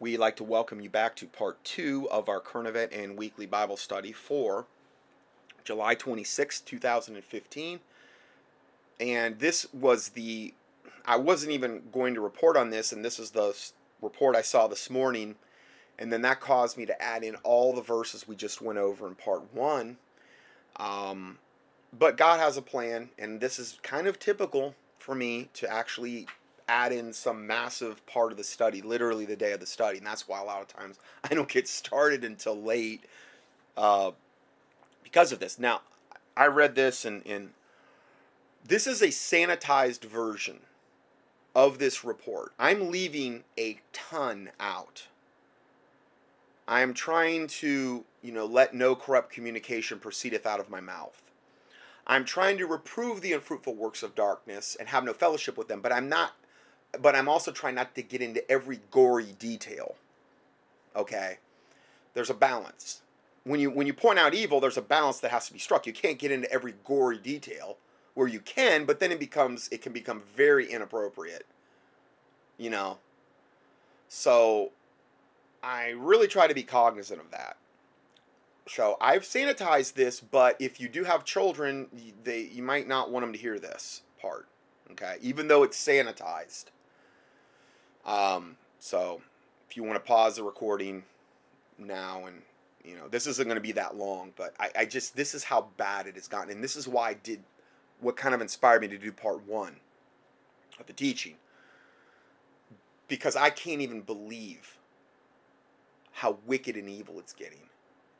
we'd like to welcome you back to part two of our current event and weekly Bible study for July 26, 2015. And this was the, I wasn't even going to report on this, and this is the report I saw this morning. And then that caused me to add in all the verses we just went over in part one. Um, but God has a plan, and this is kind of typical for me to actually add in some massive part of the study, literally the day of the study. And that's why a lot of times I don't get started until late uh, because of this. Now, I read this, and, and this is a sanitized version of this report. I'm leaving a ton out. I am trying to, you know, let no corrupt communication proceedeth out of my mouth. I'm trying to reprove the unfruitful works of darkness and have no fellowship with them, but I'm not but I'm also trying not to get into every gory detail. Okay? There's a balance. When you when you point out evil, there's a balance that has to be struck. You can't get into every gory detail where you can, but then it becomes it can become very inappropriate. You know. So I really try to be cognizant of that. So I've sanitized this, but if you do have children, they you might not want them to hear this part. Okay, even though it's sanitized. Um, so if you want to pause the recording now and you know this isn't going to be that long but I, I just this is how bad it has gotten and this is why i did what kind of inspired me to do part one of the teaching. Because i can't even believe how wicked and evil it's getting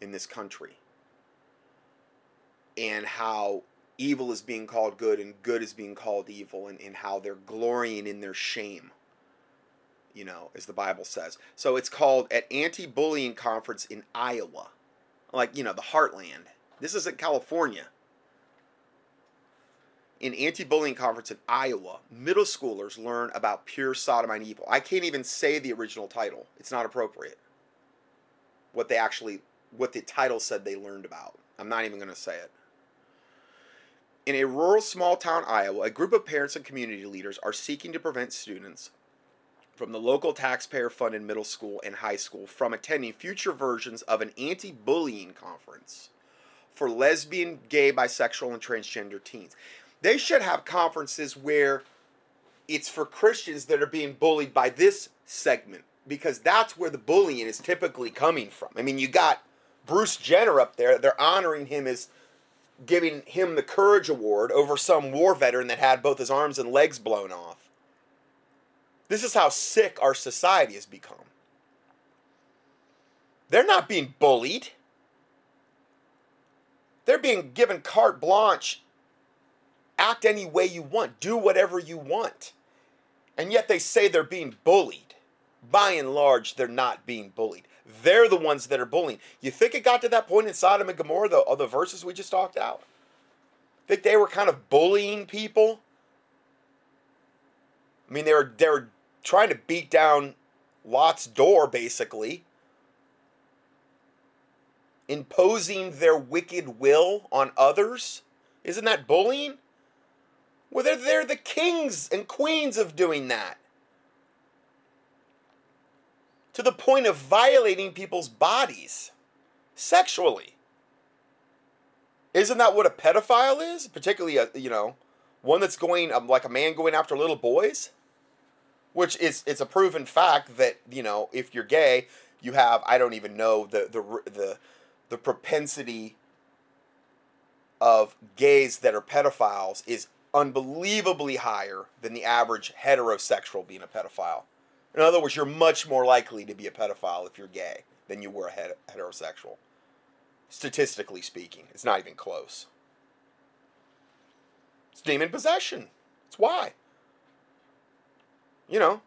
in this country. And how evil is being called good and good is being called evil and, and how they're glorying in their shame you know, as the Bible says. So it's called at anti-bullying conference in Iowa, like you know the heartland. This is in California. In anti-bullying conference in Iowa, middle schoolers learn about pure sodomite evil. I can't even say the original title; it's not appropriate. What they actually, what the title said they learned about. I'm not even going to say it. In a rural small town Iowa, a group of parents and community leaders are seeking to prevent students from the local taxpayer funded middle school and high school from attending future versions of an anti bullying conference for lesbian, gay, bisexual, and transgender teens. They should have conferences where it's for Christians that are being bullied by this segment because that's where the bullying is typically coming from. I mean, you got Bruce Jenner up there, they're honoring him as giving him the Courage Award over some war veteran that had both his arms and legs blown off. This is how sick our society has become. They're not being bullied. They're being given carte blanche. Act any way you want, do whatever you want. And yet they say they're being bullied. By and large, they're not being bullied. They're the ones that are bullying. You think it got to that point in Sodom and Gomorrah, the, the verses we just talked out? Think they were kind of bullying people? I mean, they were they were trying to beat down Lot's door, basically, imposing their wicked will on others. Isn't that bullying? Well, they're, they're the kings and queens of doing that. To the point of violating people's bodies sexually. Isn't that what a pedophile is? Particularly, a, you know, one that's going, um, like a man going after little boys? Which is it's a proven fact that you know if you're gay you have i don't even know the the the, the propensity of gays that are pedophiles is unbelievably higher than the average heterosexual being a pedophile. In other words you're much more likely to be a pedophile if you're gay than you were a heterosexual. Statistically speaking it's not even close. It's demon possession. It's why you know.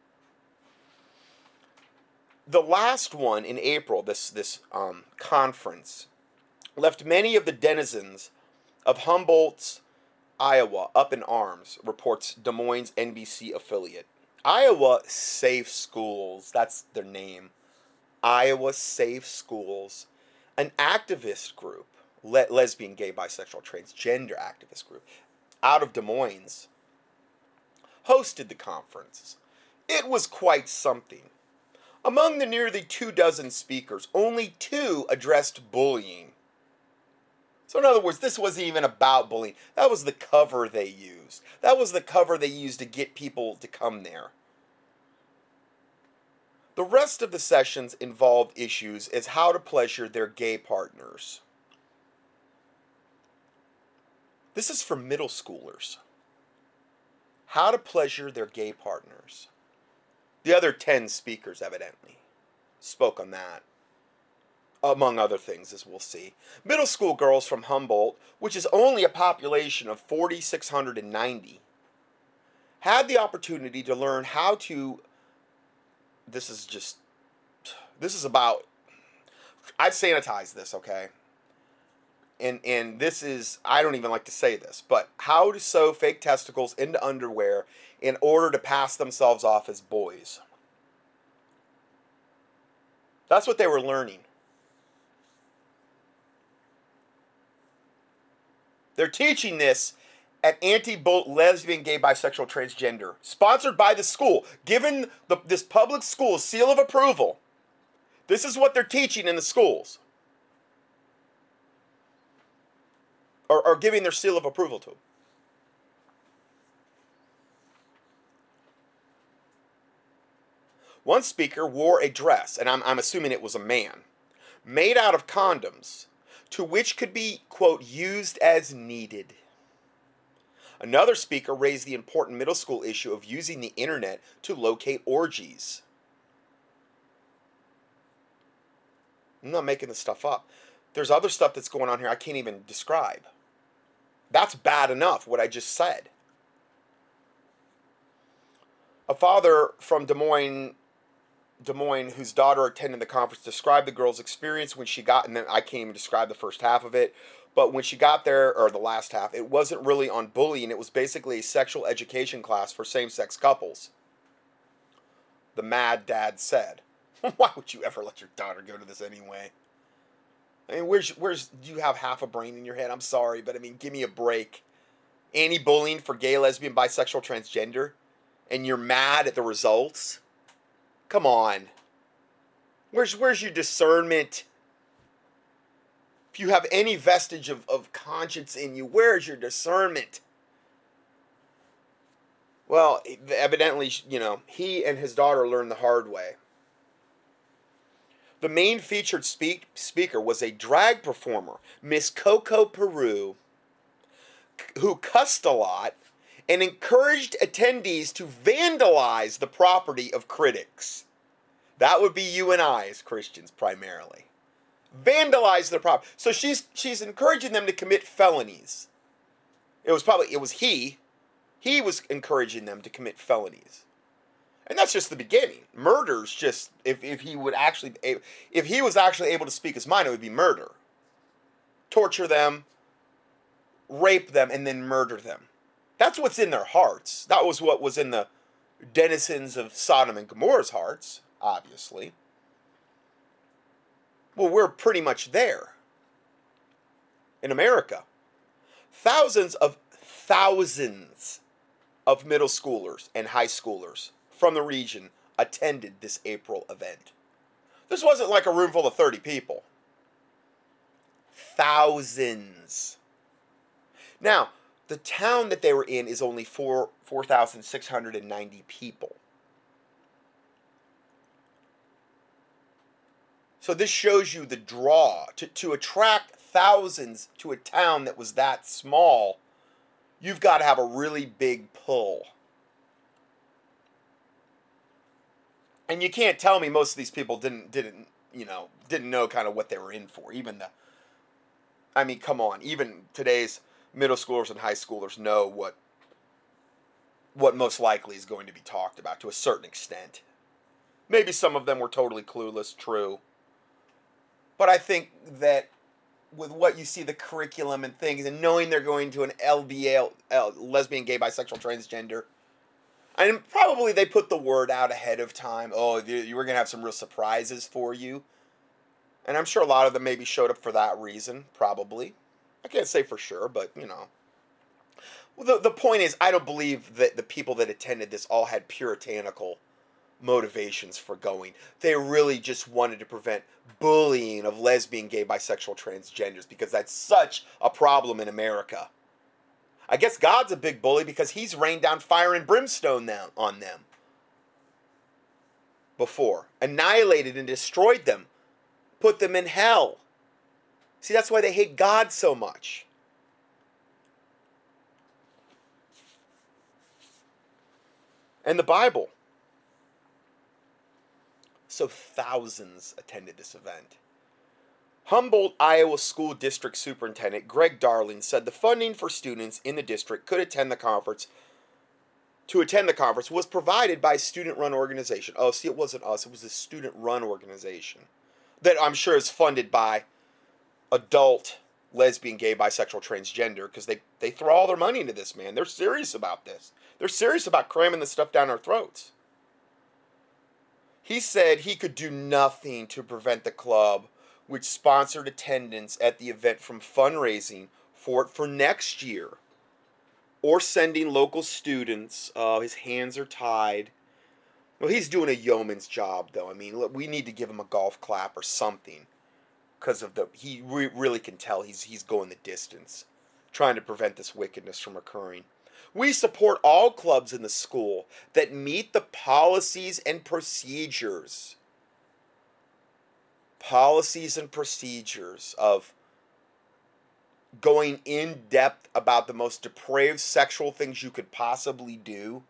The last one in April, this this um, conference, left many of the denizens of Humboldt's Iowa up in arms, reports Des Moines NBC affiliate. Iowa Safe Schools, that's their name. Iowa Safe Schools, an activist group, le- lesbian, gay, bisexual, transgender activist group, out of Des Moines, hosted the conference. It was quite something. Among the nearly two dozen speakers, only two addressed bullying. So, in other words, this wasn't even about bullying. That was the cover they used. That was the cover they used to get people to come there. The rest of the sessions involved issues as how to pleasure their gay partners. This is for middle schoolers. How to pleasure their gay partners. The other 10 speakers, evidently, spoke on that, among other things, as we'll see. Middle school girls from Humboldt, which is only a population of 4,690, had the opportunity to learn how to. This is just. This is about. I've sanitized this, okay? And and this is I don't even like to say this, but how to sew fake testicles into underwear in order to pass themselves off as boys. That's what they were learning. They're teaching this at anti-bolt lesbian, gay, bisexual, transgender, sponsored by the school, given the, this public school seal of approval. This is what they're teaching in the schools. Or, or giving their seal of approval to. One speaker wore a dress, and I'm, I'm assuming it was a man, made out of condoms, to which could be, quote, used as needed. Another speaker raised the important middle school issue of using the internet to locate orgies. I'm not making this stuff up. There's other stuff that's going on here I can't even describe. That's bad enough, what I just said. A father from Des Moines, Des Moines, whose daughter attended the conference, described the girl's experience when she got, and then I can't even describe the first half of it, but when she got there, or the last half, it wasn't really on bullying. It was basically a sexual education class for same sex couples. The mad dad said. Why would you ever let your daughter go to this anyway? I mean, where's where's do you have half a brain in your head? I'm sorry, but I mean, give me a break. Anti-bullying for gay, lesbian, bisexual, transgender, and you're mad at the results. Come on. Where's where's your discernment? If you have any vestige of, of conscience in you, where's your discernment? Well, evidently, you know, he and his daughter learned the hard way. The main featured speak, speaker was a drag performer, Miss Coco Peru, who cussed a lot and encouraged attendees to vandalize the property of critics. That would be you and I as Christians primarily. Vandalize the property. So she's she's encouraging them to commit felonies. It was probably it was he. He was encouraging them to commit felonies. And that's just the beginning. Murder's just if, if he would actually if he was actually able to speak his mind, it would be murder. Torture them, rape them, and then murder them. That's what's in their hearts. That was what was in the denizens of Sodom and Gomorrah's hearts, obviously. Well, we're pretty much there in America. Thousands of thousands of middle schoolers and high schoolers from the region attended this April event. This wasn't like a room full of 30 people. Thousands. Now, the town that they were in is only 4 4,690 people. So this shows you the draw to, to attract thousands to a town that was that small. You've got to have a really big pull. And you can't tell me most of these people didn't didn't you know didn't know kind of what they were in for. Even the, I mean, come on, even today's middle schoolers and high schoolers know what what most likely is going to be talked about to a certain extent. Maybe some of them were totally clueless, true. But I think that with what you see the curriculum and things and knowing they're going to an LBL, lesbian, gay, bisexual, transgender and probably they put the word out ahead of time. Oh, you were going to have some real surprises for you. And I'm sure a lot of them maybe showed up for that reason, probably. I can't say for sure, but you know. The, the point is, I don't believe that the people that attended this all had puritanical motivations for going. They really just wanted to prevent bullying of lesbian, gay, bisexual, transgenders because that's such a problem in America. I guess God's a big bully because he's rained down fire and brimstone on them before, annihilated and destroyed them, put them in hell. See, that's why they hate God so much. And the Bible. So thousands attended this event. Humboldt, Iowa School District Superintendent Greg Darling said the funding for students in the district could attend the conference to attend the conference was provided by a student run organization. Oh, see, it wasn't us, it was a student run organization that I'm sure is funded by adult lesbian, gay, bisexual, transgender because they, they throw all their money into this, man. They're serious about this. They're serious about cramming this stuff down our throats. He said he could do nothing to prevent the club, which sponsored attendance at the event, from fundraising for it for next year or sending local students. Uh, his hands are tied. Well, he's doing a yeoman's job, though. I mean, look, we need to give him a golf clap or something because of the he re- really can tell he's he's going the distance trying to prevent this wickedness from occurring we support all clubs in the school that meet the policies and procedures policies and procedures of going in depth about the most depraved sexual things you could possibly do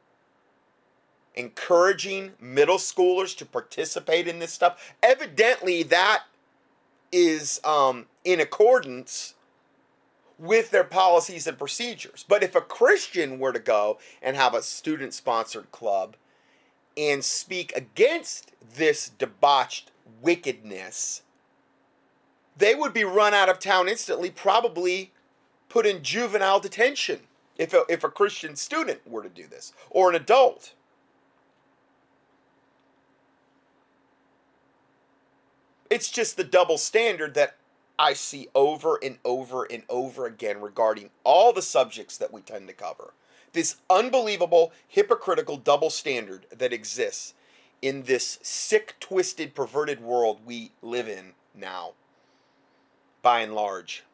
encouraging middle schoolers to participate in this stuff evidently that is um, in accordance with their policies and procedures. But if a Christian were to go and have a student sponsored club and speak against this debauched wickedness, they would be run out of town instantly, probably put in juvenile detention if a, if a Christian student were to do this or an adult. It's just the double standard that I see over and over and over again regarding all the subjects that we tend to cover. This unbelievable, hypocritical double standard that exists in this sick, twisted, perverted world we live in now, by and large.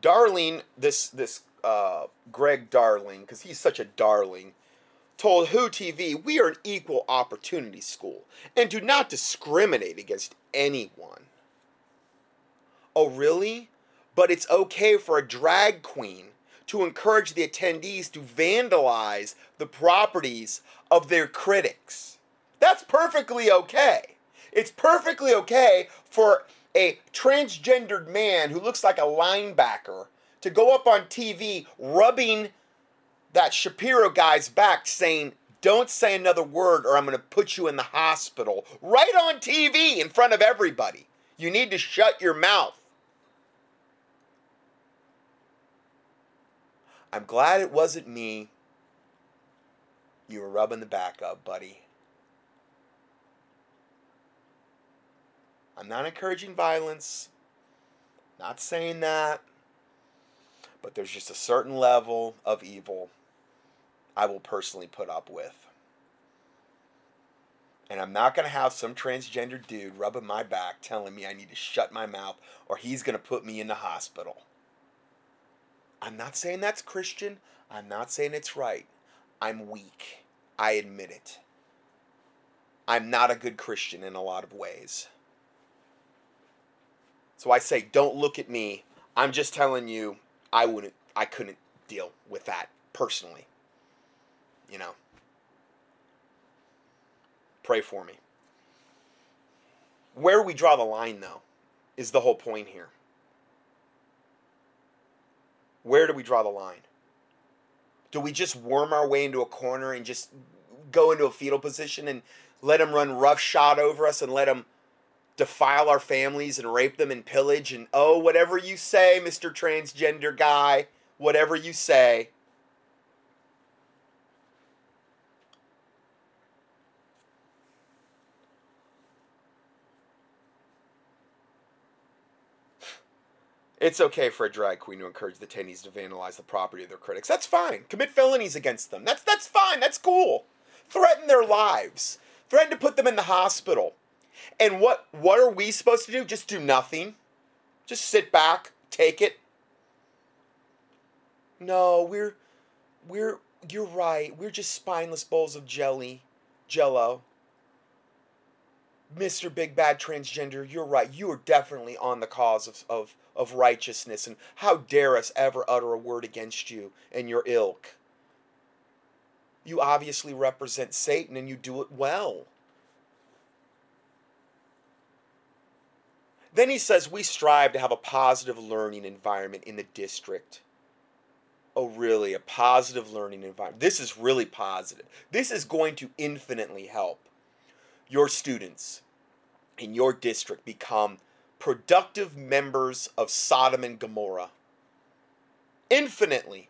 Darling, this this uh, Greg Darling, because he's such a darling, told Who TV, We are an equal opportunity school and do not discriminate against anyone. Oh, really? But it's okay for a drag queen to encourage the attendees to vandalize the properties of their critics. That's perfectly okay. It's perfectly okay for a transgendered man who looks like a linebacker to go up on TV rubbing that Shapiro guy's back saying, Don't say another word or I'm going to put you in the hospital. Right on TV in front of everybody. You need to shut your mouth. I'm glad it wasn't me you were rubbing the back of, buddy. I'm not encouraging violence. Not saying that. But there's just a certain level of evil I will personally put up with. And I'm not going to have some transgender dude rubbing my back telling me I need to shut my mouth or he's going to put me in the hospital. I'm not saying that's Christian. I'm not saying it's right. I'm weak. I admit it. I'm not a good Christian in a lot of ways. So I say, don't look at me. I'm just telling you, I wouldn't, I couldn't deal with that personally you know. Pray for me. Where we draw the line, though, is the whole point here. Where do we draw the line? Do we just worm our way into a corner and just go into a fetal position and let them run roughshod over us and let them defile our families and rape them and pillage and oh, whatever you say, Mr. Transgender guy, whatever you say. It's okay for a drag queen to encourage the attendees to vandalize the property of their critics. That's fine. Commit felonies against them. That's that's fine. That's cool. threaten their lives, threaten to put them in the hospital. And what what are we supposed to do? Just do nothing. Just sit back, take it. No, we're we're you're right. We're just spineless bowls of jelly, jello. Mr. Big Bad Transgender, you're right. You are definitely on the cause of, of, of righteousness, and how dare us ever utter a word against you and your ilk? You obviously represent Satan and you do it well. Then he says, We strive to have a positive learning environment in the district. Oh, really? A positive learning environment. This is really positive. This is going to infinitely help your students in your district become productive members of Sodom and Gomorrah. Infinitely.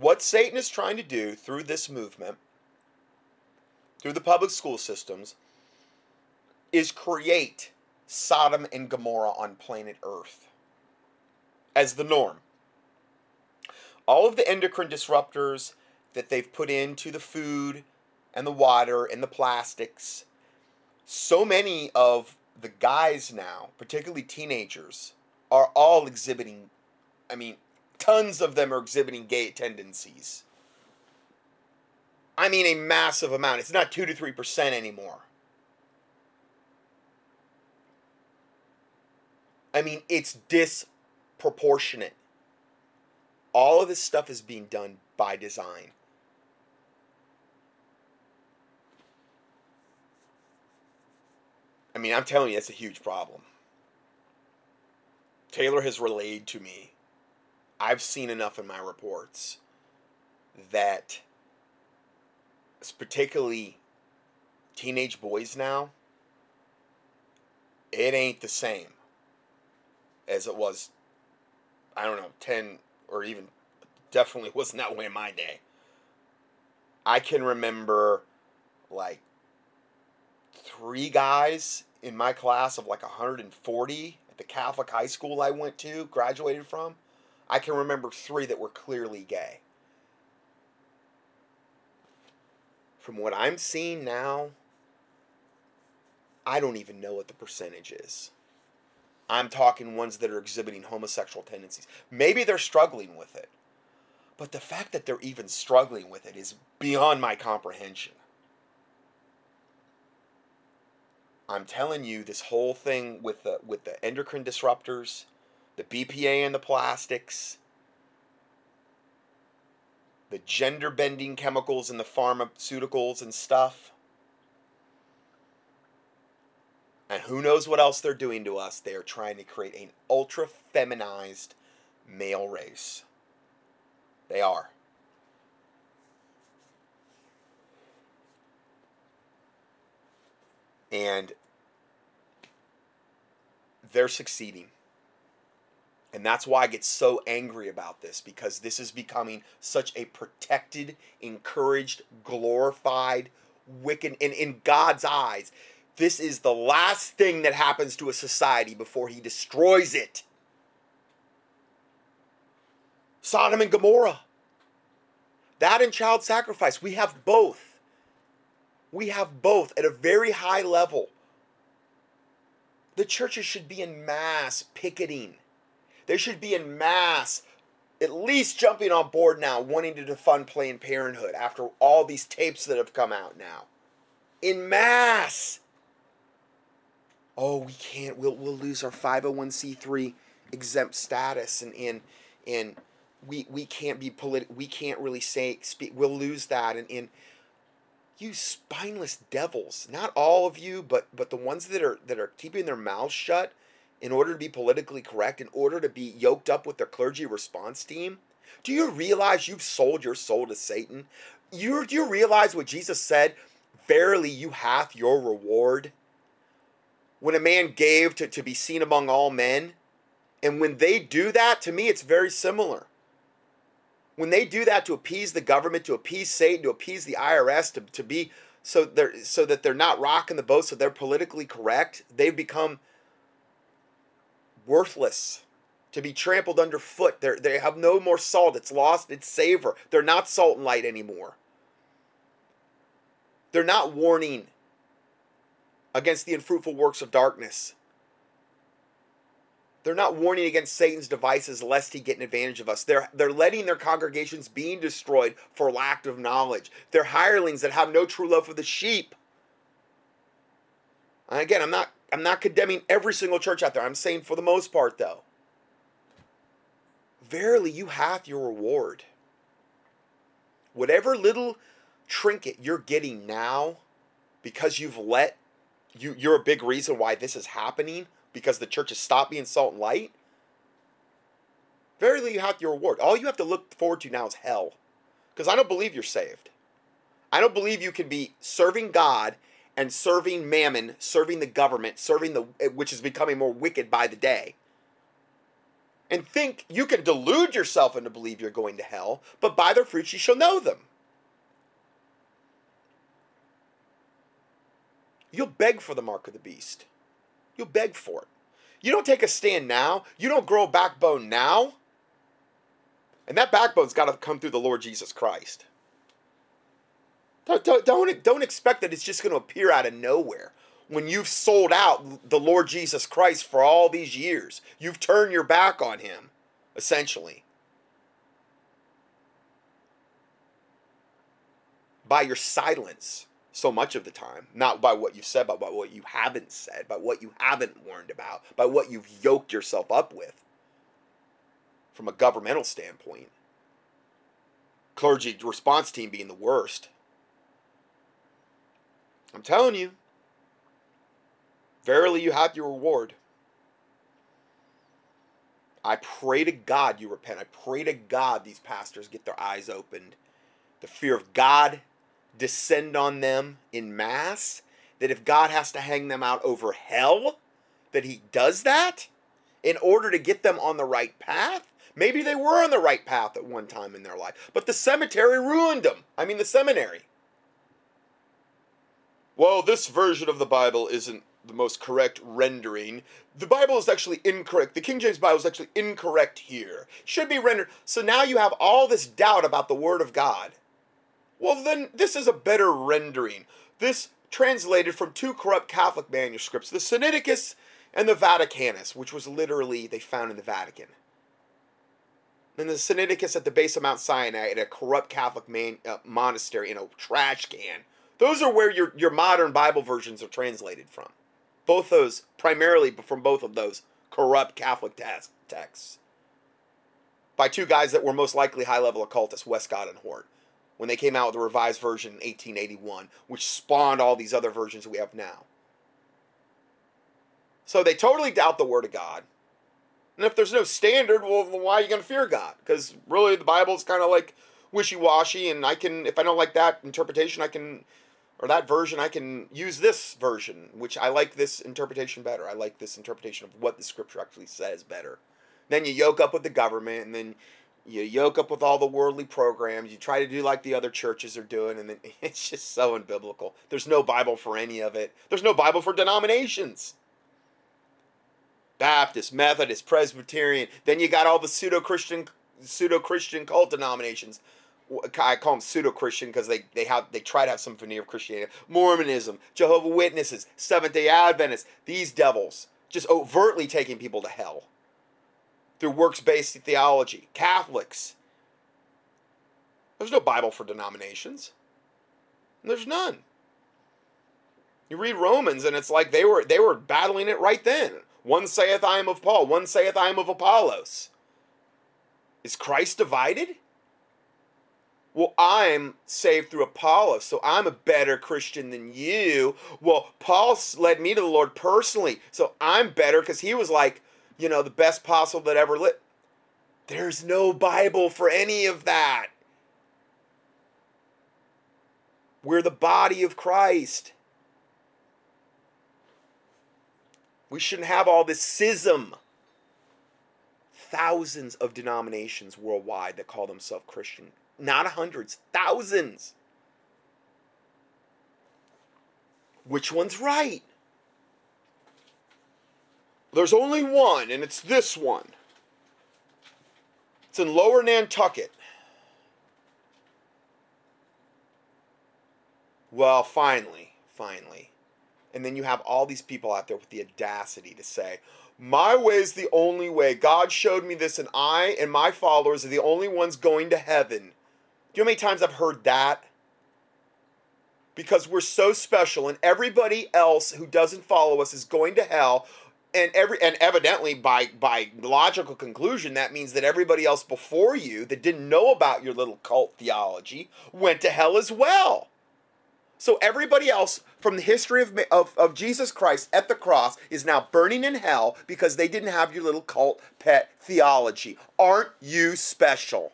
What Satan is trying to do through this movement, through the public school systems, is create Sodom and Gomorrah on planet Earth as the norm. All of the endocrine disruptors that they've put into the food and the water and the plastics, so many of the guys now, particularly teenagers, are all exhibiting, I mean, tons of them are exhibiting gay tendencies. I mean, a massive amount. It's not 2 to 3% anymore. I mean, it's disproportionate. All of this stuff is being done by design. I mean, I'm telling you, it's a huge problem. Taylor has relayed to me, I've seen enough in my reports that, particularly teenage boys now, it ain't the same as it was, I don't know, 10 or even definitely wasn't that way in my day. I can remember like three guys in my class of like 140 at the Catholic high school I went to, graduated from. I can remember three that were clearly gay. From what I'm seeing now, I don't even know what the percentage is. I'm talking ones that are exhibiting homosexual tendencies. Maybe they're struggling with it. But the fact that they're even struggling with it is beyond my comprehension. I'm telling you, this whole thing with the with the endocrine disruptors, the BPA and the plastics, the gender bending chemicals in the pharmaceuticals and stuff, And who knows what else they're doing to us? They are trying to create an ultra feminized male race. They are. And they're succeeding. And that's why I get so angry about this because this is becoming such a protected, encouraged, glorified, wicked, and in God's eyes, this is the last thing that happens to a society before he destroys it. Sodom and Gomorrah. That and child sacrifice. We have both. We have both at a very high level. The churches should be in mass picketing. They should be in mass, at least jumping on board now, wanting to defund Planned Parenthood after all these tapes that have come out now. In mass oh, we can't, we'll, we'll lose our 501c3 exempt status and, and, and we, we can't be political, we can't really say, speak, we'll lose that. And, and you spineless devils, not all of you, but, but the ones that are, that are keeping their mouths shut in order to be politically correct, in order to be yoked up with their clergy response team. Do you realize you've sold your soul to Satan? You, do you realize what Jesus said? Verily, you hath your reward when a man gave to, to be seen among all men. And when they do that, to me, it's very similar. When they do that to appease the government, to appease Satan, to appease the IRS, to, to be so they're so that they're not rocking the boat, so they're politically correct, they've become worthless. to be trampled underfoot. They they have no more salt. It's lost its savor. They're not salt and light anymore. They're not warning against the unfruitful works of darkness. They're not warning against Satan's devices lest he get an advantage of us. They're, they're letting their congregations being destroyed for lack of knowledge. They're hirelings that have no true love for the sheep. And again, I'm not I'm not condemning every single church out there. I'm saying for the most part though. Verily you hath your reward. Whatever little trinket you're getting now because you've let you you're a big reason why this is happening because the church has stopped being salt and light. Verily you have your reward. All you have to look forward to now is hell. Because I don't believe you're saved. I don't believe you can be serving God and serving mammon, serving the government, serving the eh, which is becoming more wicked by the day. And think you can delude yourself into believe you're going to hell, but by their fruits you shall know them. You'll beg for the mark of the beast. You'll beg for it. You don't take a stand now. You don't grow a backbone now. And that backbone's got to come through the Lord Jesus Christ. Don't, don't, don't, don't expect that it's just going to appear out of nowhere. When you've sold out the Lord Jesus Christ for all these years, you've turned your back on him, essentially. By your silence so much of the time. Not by what you've said, but by what you haven't said, by what you haven't warned about, by what you've yoked yourself up with from a governmental standpoint. Clergy response team being the worst. I'm telling you, verily you have your reward. I pray to God you repent. I pray to God these pastors get their eyes opened. The fear of God descend on them in mass. That if God has to hang them out over hell, that He does that in order to get them on the right path. Maybe they were on the right path at one time in their life, but the cemetery ruined them. I mean, the seminary well, this version of the Bible isn't the most correct rendering. The Bible is actually incorrect. The King James Bible is actually incorrect here. Should be rendered. So now you have all this doubt about the Word of God. Well, then this is a better rendering. This translated from two corrupt Catholic manuscripts, the Sinaiticus and the Vaticanus, which was literally they found in the Vatican. And the Sinaiticus at the base of Mount Sinai at a corrupt Catholic man, uh, monastery in a trash can those are where your, your modern Bible versions are translated from. Both those, primarily from both of those corrupt Catholic texts. By two guys that were most likely high level occultists, Westcott and Hort, when they came out with the revised version in 1881, which spawned all these other versions we have now. So they totally doubt the Word of God. And if there's no standard, well, why are you going to fear God? Because really, the Bible is kind of like wishy washy, and I can, if I don't like that interpretation, I can or that version, I can use this version, which I like this interpretation better. I like this interpretation of what the scripture actually says better. Then you yoke up with the government, and then you yoke up with all the worldly programs. You try to do like the other churches are doing, and then it's just so unbiblical. There's no Bible for any of it. There's no Bible for denominations. Baptist, Methodist, Presbyterian. Then you got all the pseudo Christian, pseudo Christian cult denominations. I call them pseudo Christian because they, they have they try to have some veneer of Christianity. Mormonism, Jehovah Witnesses, Seventh Day Adventists, these devils just overtly taking people to hell through works based theology. Catholics. There's no Bible for denominations. There's none. You read Romans and it's like they were they were battling it right then. One saith I am of Paul, one saith I am of Apollos. Is Christ divided? well, I'm saved through Apollos, so I'm a better Christian than you. Well, Paul led me to the Lord personally, so I'm better because he was like, you know, the best apostle that ever lived. There's no Bible for any of that. We're the body of Christ. We shouldn't have all this schism. Thousands of denominations worldwide that call themselves Christian not hundreds, thousands. Which one's right? There's only one, and it's this one. It's in lower Nantucket. Well, finally, finally. And then you have all these people out there with the audacity to say, my way is the only way. God showed me this, and I and my followers are the only ones going to heaven. Do you know how many times I've heard that? Because we're so special, and everybody else who doesn't follow us is going to hell. And every and evidently by by logical conclusion, that means that everybody else before you that didn't know about your little cult theology went to hell as well. So everybody else from the history of, of, of Jesus Christ at the cross is now burning in hell because they didn't have your little cult pet theology. Aren't you special?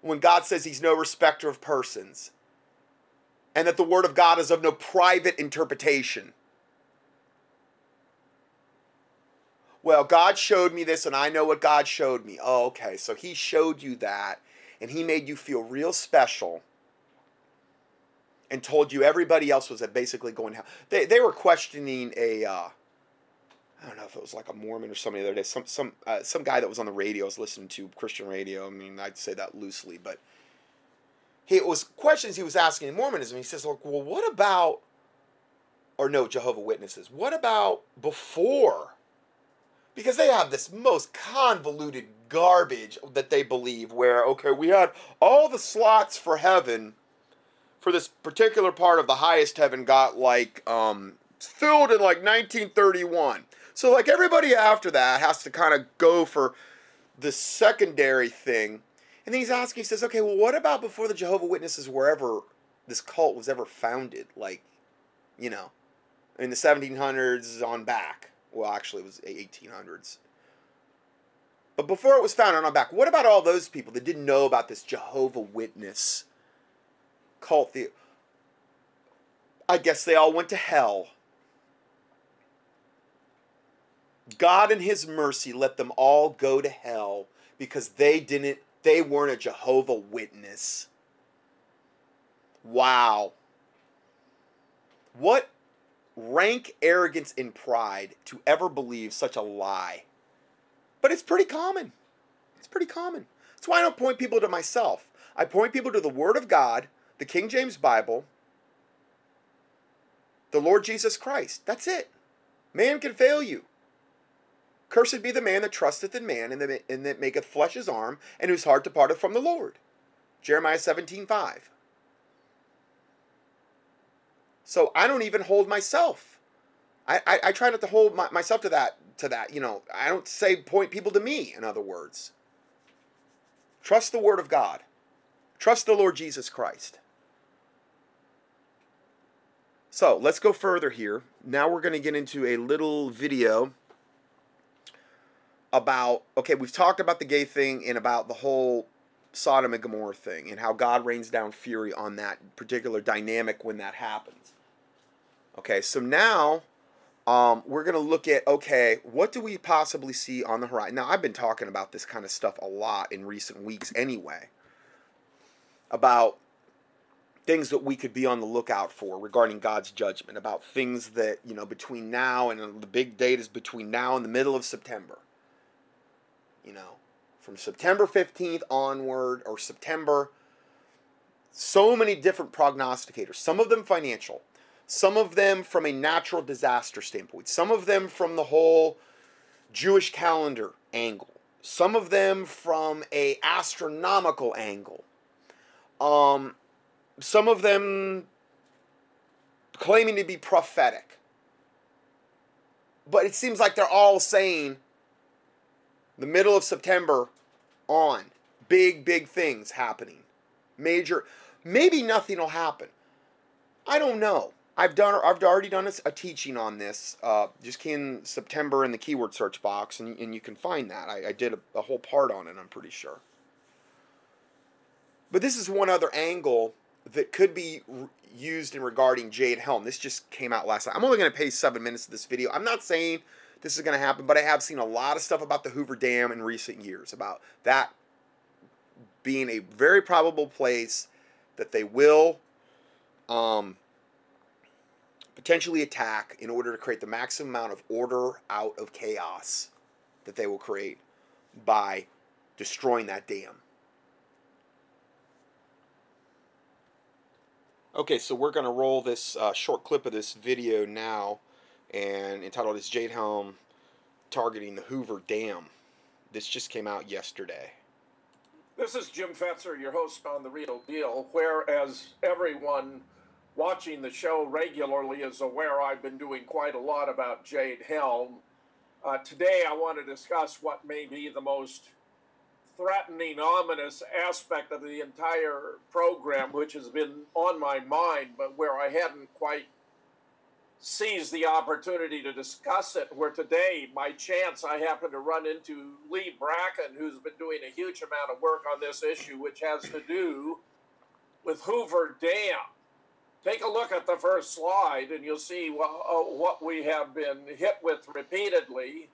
When God says he's no respecter of persons and that the word of God is of no private interpretation. Well, God showed me this and I know what God showed me. Oh, okay. So he showed you that and he made you feel real special and told you everybody else was basically going to hell. They, they were questioning a, uh, I don't know if it was like a Mormon or somebody the other day, some some uh, some guy that was on the radio. Was listening to Christian radio. I mean, I'd say that loosely, but he it was questions he was asking in Mormonism. He says, "Look, well, what about, or no, Jehovah Witnesses? What about before?" Because they have this most convoluted garbage that they believe, where okay, we had all the slots for heaven for this particular part of the highest heaven got like um, filled in like 1931. So like everybody after that has to kind of go for the secondary thing. And then he's asking, he says, okay, well, what about before the Jehovah Witnesses wherever this cult was ever founded? Like, you know, in the 1700s on back. Well, actually, it was 1800s. But before it was founded on back, what about all those people that didn't know about this Jehovah Witness cult the I guess they all went to hell. God in his mercy let them all go to hell because they didn't they weren't a Jehovah witness. Wow. What rank arrogance and pride to ever believe such a lie. But it's pretty common. It's pretty common. That's why I don't point people to myself. I point people to the Word of God the King James Bible, the Lord Jesus Christ. That's it. Man can fail you. Cursed be the man that trusteth in man, and that, that maketh flesh his arm, and whose heart departeth from the Lord. Jeremiah 17 5. So I don't even hold myself. I, I, I try not to hold my, myself to that to that. You know, I don't say point people to me, in other words. Trust the word of God. Trust the Lord Jesus Christ. So let's go further here. Now we're going to get into a little video about, okay, we've talked about the gay thing and about the whole Sodom and Gomorrah thing and how God rains down fury on that particular dynamic when that happens. Okay, so now um, we're going to look at, okay, what do we possibly see on the horizon? Now, I've been talking about this kind of stuff a lot in recent weeks anyway, about things that we could be on the lookout for regarding God's judgment, about things that, you know, between now and the big date is between now and the middle of September. You know, from September 15th onward or September, so many different prognosticators, some of them financial, some of them from a natural disaster standpoint, some of them from the whole Jewish calendar angle, some of them from a astronomical angle. Um, some of them claiming to be prophetic. But it seems like they're all saying the middle of September on big, big things happening. Major, maybe nothing will happen. I don't know. I've done. I've already done a, a teaching on this. Uh, just in September in the keyword search box, and, and you can find that. I, I did a, a whole part on it. I'm pretty sure. But this is one other angle that could be used in regarding Jade Helm. This just came out last night. I'm only going to pay seven minutes of this video. I'm not saying this is going to happen, but I have seen a lot of stuff about the Hoover Dam in recent years, about that being a very probable place that they will um, potentially attack in order to create the maximum amount of order out of chaos that they will create. by destroying that dam. Okay, so we're going to roll this uh, short clip of this video now, and entitled "Is Jade Helm Targeting the Hoover Dam?" This just came out yesterday. This is Jim Fetzer, your host on The Real Deal, whereas everyone watching the show regularly is aware I've been doing quite a lot about Jade Helm. Uh, today I want to discuss what may be the most threatening, ominous aspect of the entire program, which has been on my mind, but where I hadn't quite seized the opportunity to discuss it. Where today, by chance, I happen to run into Lee Bracken, who's been doing a huge amount of work on this issue, which has to do with Hoover Dam. Take a look at the first slide, and you'll see what, uh, what we have been hit with repeatedly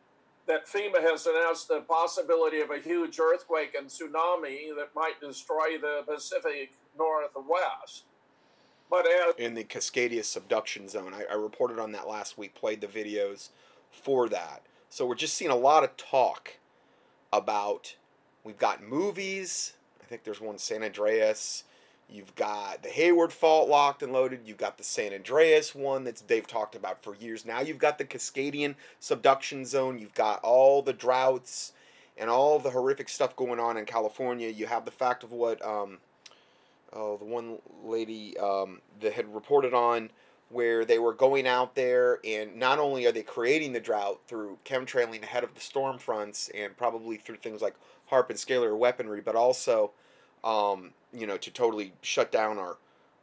that FEMA has announced the possibility of a huge earthquake and tsunami that might destroy the Pacific Northwest. But as in the Cascadia subduction zone, I, I reported on that last week, played the videos for that. So we're just seeing a lot of talk about. We've got movies. I think there's one San Andreas. You've got the Hayward fault locked and loaded. You've got the San Andreas one that they've talked about for years. Now you've got the Cascadian subduction zone. You've got all the droughts and all the horrific stuff going on in California. You have the fact of what um, oh the one lady um, that had reported on where they were going out there and not only are they creating the drought through chemtrailing ahead of the storm fronts and probably through things like HAARP and scalar weaponry, but also um, you know, to totally shut down our,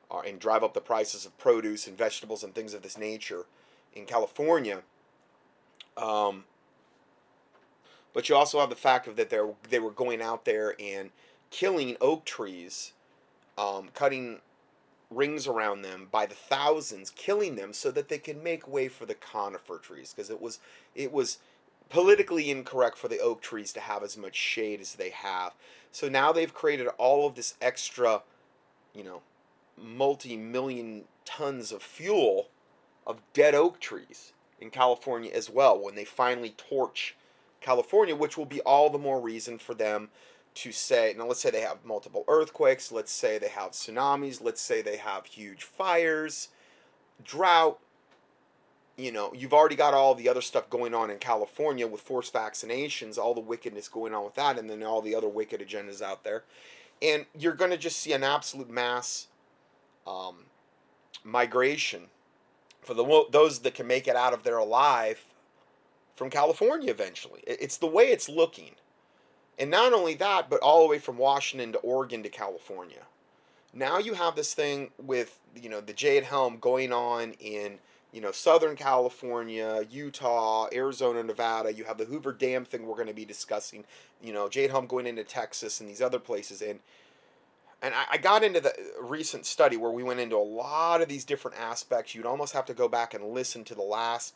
our, and drive up the prices of produce and vegetables and things of this nature in California. Um, but you also have the fact of that they they were going out there and killing oak trees, um, cutting rings around them by the thousands, killing them so that they could make way for the conifer trees because it was it was politically incorrect for the oak trees to have as much shade as they have. So now they've created all of this extra, you know, multi million tons of fuel of dead oak trees in California as well when they finally torch California, which will be all the more reason for them to say, now let's say they have multiple earthquakes, let's say they have tsunamis, let's say they have huge fires, drought, you know, you've already got all the other stuff going on in California with forced vaccinations, all the wickedness going on with that, and then all the other wicked agendas out there. And you're going to just see an absolute mass um, migration for the those that can make it out of there alive from California eventually. It's the way it's looking. And not only that, but all the way from Washington to Oregon to California. Now you have this thing with, you know, the Jade Helm going on in you know, Southern California, Utah, Arizona, Nevada. You have the Hoover Dam thing we're going to be discussing. You know, Jade Helm going into Texas and these other places. And and I, I got into the uh, recent study where we went into a lot of these different aspects. You'd almost have to go back and listen to the last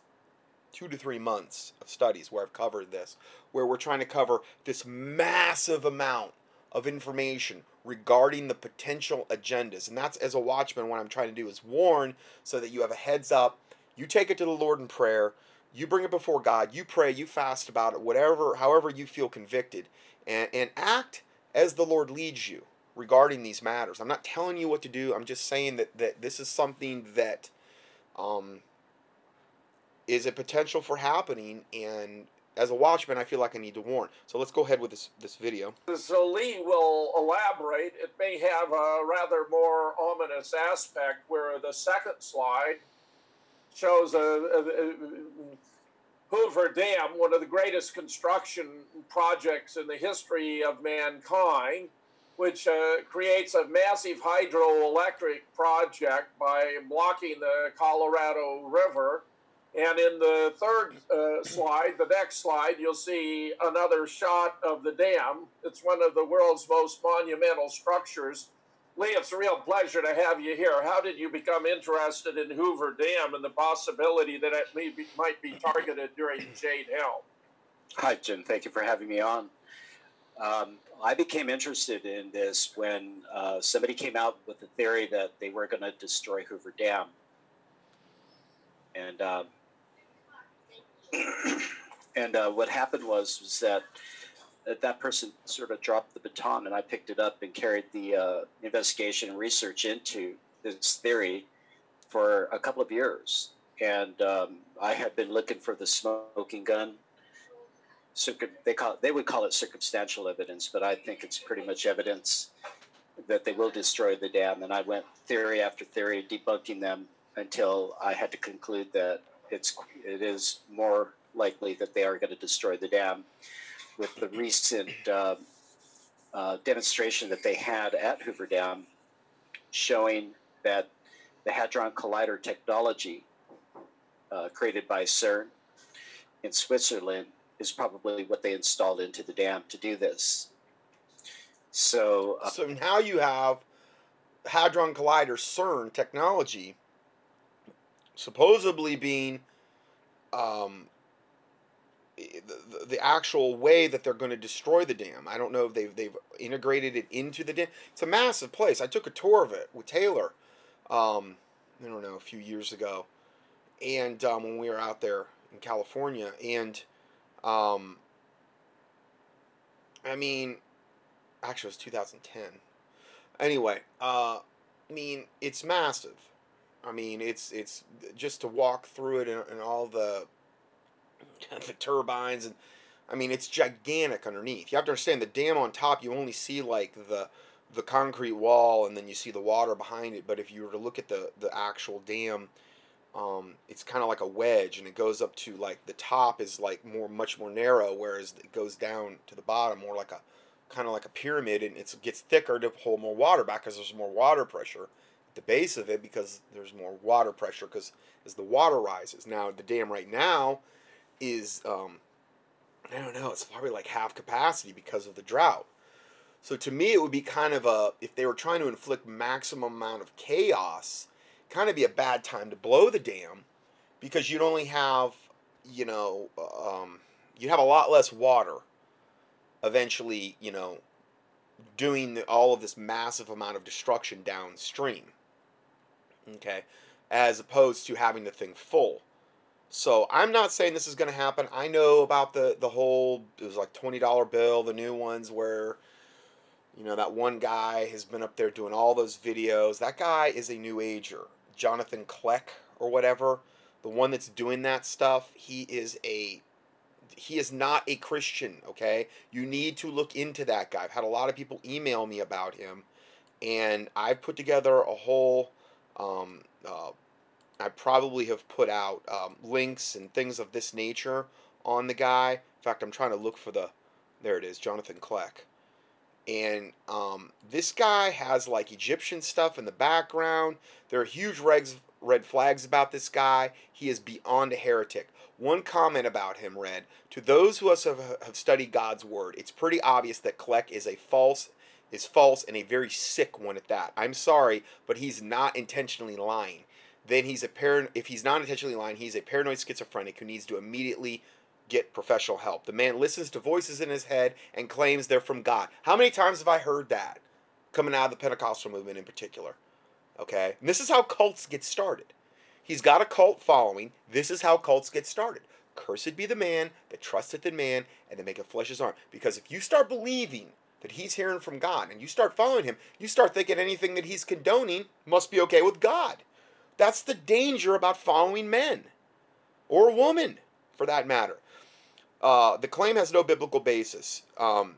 two to three months of studies where I've covered this, where we're trying to cover this massive amount of information regarding the potential agendas. And that's as a watchman, what I'm trying to do is warn so that you have a heads up you take it to the Lord in prayer. You bring it before God. You pray. You fast about it. Whatever, however you feel convicted, and and act as the Lord leads you regarding these matters. I'm not telling you what to do. I'm just saying that that this is something that um, is a potential for happening, and as a watchman, I feel like I need to warn. So let's go ahead with this this video. So Lee will elaborate. It may have a rather more ominous aspect, where the second slide shows a, a, a Hoover Dam, one of the greatest construction projects in the history of mankind, which uh, creates a massive hydroelectric project by blocking the Colorado River. And in the third uh, slide, the next slide, you'll see another shot of the dam. It's one of the world's most monumental structures Lee, it's a real pleasure to have you here. How did you become interested in Hoover Dam and the possibility that it be, might be targeted during Jade Helm? Hi, Jim. Thank you for having me on. Um, I became interested in this when uh, somebody came out with the theory that they were going to destroy Hoover Dam. And um, and uh, what happened was, was that that person sort of dropped the baton, and I picked it up and carried the uh, investigation and research into this theory for a couple of years. And um, I had been looking for the smoking gun. they call it, they would call it circumstantial evidence, but I think it's pretty much evidence that they will destroy the dam. And I went theory after theory, debunking them until I had to conclude that it's it is more likely that they are going to destroy the dam. With the recent uh, uh, demonstration that they had at Hoover Dam, showing that the Hadron Collider technology uh, created by CERN in Switzerland is probably what they installed into the dam to do this. So, uh, so now you have Hadron Collider CERN technology supposedly being um, the, the actual way that they're going to destroy the dam. I don't know if they've, they've integrated it into the dam. It's a massive place. I took a tour of it with Taylor, um, I don't know, a few years ago. And um, when we were out there in California. And um, I mean, actually, it was 2010. Anyway, uh, I mean, it's massive. I mean, it's it's just to walk through it and, and all the the turbines and I mean it's gigantic underneath. You have to understand the dam on top. You only see like the the concrete wall and then you see the water behind it. But if you were to look at the the actual dam, um, it's kind of like a wedge and it goes up to like the top is like more much more narrow, whereas it goes down to the bottom more like a kind of like a pyramid and it gets thicker to hold more water back because there's more water pressure at the base of it because there's more water pressure because as the water rises. Now the dam right now is um, I don't know, it's probably like half capacity because of the drought. So to me, it would be kind of a if they were trying to inflict maximum amount of chaos, kind of be a bad time to blow the dam because you'd only have you know um, you'd have a lot less water eventually you know doing all of this massive amount of destruction downstream okay, as opposed to having the thing full. So I'm not saying this is going to happen. I know about the the whole it was like twenty dollar bill, the new ones where you know that one guy has been up there doing all those videos. That guy is a new ager, Jonathan Kleck or whatever, the one that's doing that stuff. He is a he is not a Christian, okay? You need to look into that guy. I've had a lot of people email me about him and I've put together a whole um, uh, I probably have put out um, links and things of this nature on the guy. In fact, I'm trying to look for the. There it is, Jonathan Kleck. And um, this guy has like Egyptian stuff in the background. There are huge regs, red flags about this guy. He is beyond a heretic. One comment about him read To those who have, have studied God's word, it's pretty obvious that Kleck is a false is false and a very sick one at that. I'm sorry, but he's not intentionally lying. Then he's a parent. If he's not intentionally lying, he's a paranoid schizophrenic who needs to immediately get professional help. The man listens to voices in his head and claims they're from God. How many times have I heard that coming out of the Pentecostal movement in particular? Okay, and this is how cults get started. He's got a cult following. This is how cults get started. Cursed be the man that trusteth in man and that maketh flesh his arm. Because if you start believing that he's hearing from God and you start following him, you start thinking anything that he's condoning must be okay with God. That's the danger about following men or a woman, for that matter. Uh, the claim has no biblical basis. Um,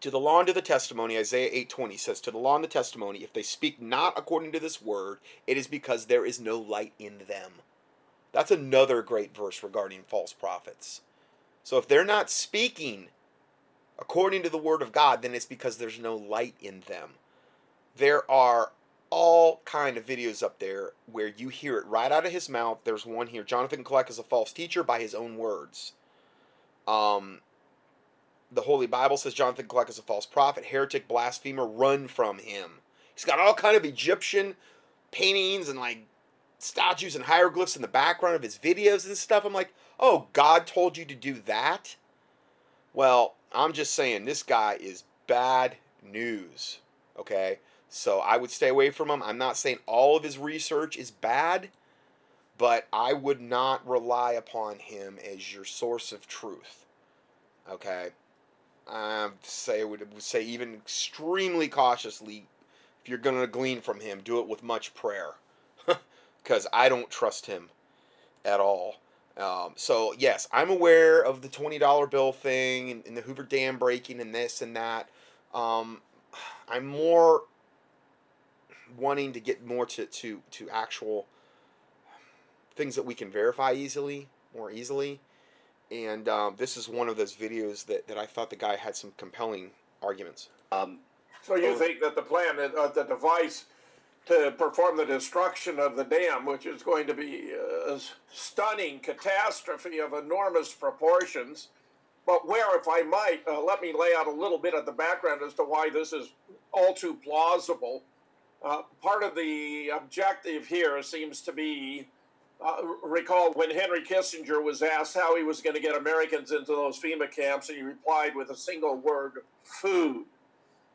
to the law and to the testimony, Isaiah 8:20 says, "To the law and the testimony, if they speak not according to this word, it is because there is no light in them." That's another great verse regarding false prophets. So if they're not speaking according to the word of God, then it's because there's no light in them. There are all kind of videos up there where you hear it right out of his mouth. There's one here. Jonathan Kleck is a false teacher by his own words. Um, the Holy Bible says Jonathan Kleck is a false prophet, heretic, blasphemer. Run from him. He's got all kind of Egyptian paintings and like statues and hieroglyphs in the background of his videos and stuff. I'm like, oh, God told you to do that? Well, I'm just saying this guy is bad news. Okay? So I would stay away from him. I'm not saying all of his research is bad, but I would not rely upon him as your source of truth. Okay? I say would say even extremely cautiously, if you're going to glean from him, do it with much prayer, because I don't trust him at all. Um, so yes, I'm aware of the twenty dollar bill thing and, and, the Hoover Dam breaking and this and that. Um, I'm more wanting to get more to, to, to actual things that we can verify easily, more easily. And um, this is one of those videos that, that I thought the guy had some compelling arguments. Um, so you think that the plan, uh, the device to perform the destruction of the dam, which is going to be a stunning catastrophe of enormous proportions, but where, if I might, uh, let me lay out a little bit of the background as to why this is all too plausible. Uh, part of the objective here seems to be uh, recall when Henry Kissinger was asked how he was going to get Americans into those FEMA camps, and he replied with a single word food.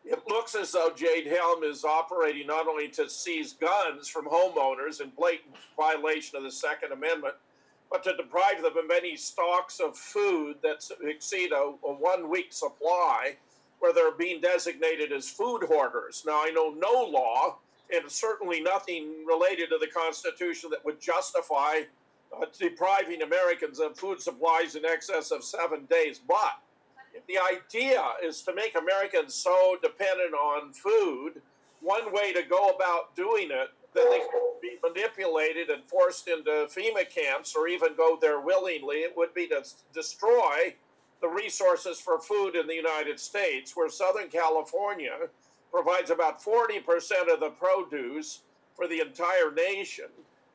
It looks as though Jade Helm is operating not only to seize guns from homeowners in blatant violation of the Second Amendment, but to deprive them of any stocks of food that exceed a, a one week supply, where they're being designated as food hoarders. Now, I know no law and certainly nothing related to the Constitution that would justify uh, depriving Americans of food supplies in excess of seven days. But if the idea is to make Americans so dependent on food, one way to go about doing it that they could be manipulated and forced into FEMA camps or even go there willingly, it would be to destroy the resources for food in the United States, where Southern California provides about 40% of the produce for the entire nation,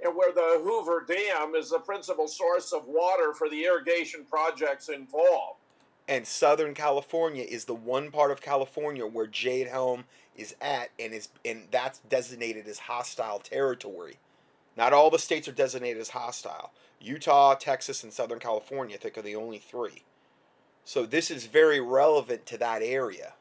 and where the Hoover Dam is the principal source of water for the irrigation projects involved. And Southern California is the one part of California where Jade Helm is at, and is and that's designated as hostile territory. Not all the states are designated as hostile. Utah, Texas, and Southern California, I think, are the only three. So this is very relevant to that area.